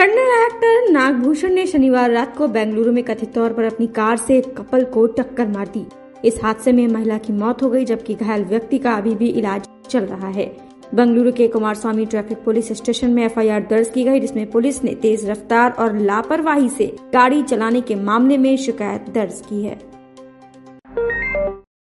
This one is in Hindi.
कन्नड़ एक्टर नागभूषण ने शनिवार रात को बेंगलुरु में कथित तौर पर अपनी कार से एक कपल को टक्कर मार दी। इस हादसे में महिला की मौत हो गई, जबकि घायल व्यक्ति का अभी भी इलाज चल रहा है। बेंगलुरु के कुमार स्वामी ट्रैफ़िक पुलिस स्टेशन में एफआईआर दर्ज की गई, जिसमें पुलिस ने तेज रफ्तार और लापरवाही से गाड़ी चलाने के मामले में शिकायत दर्ज की है।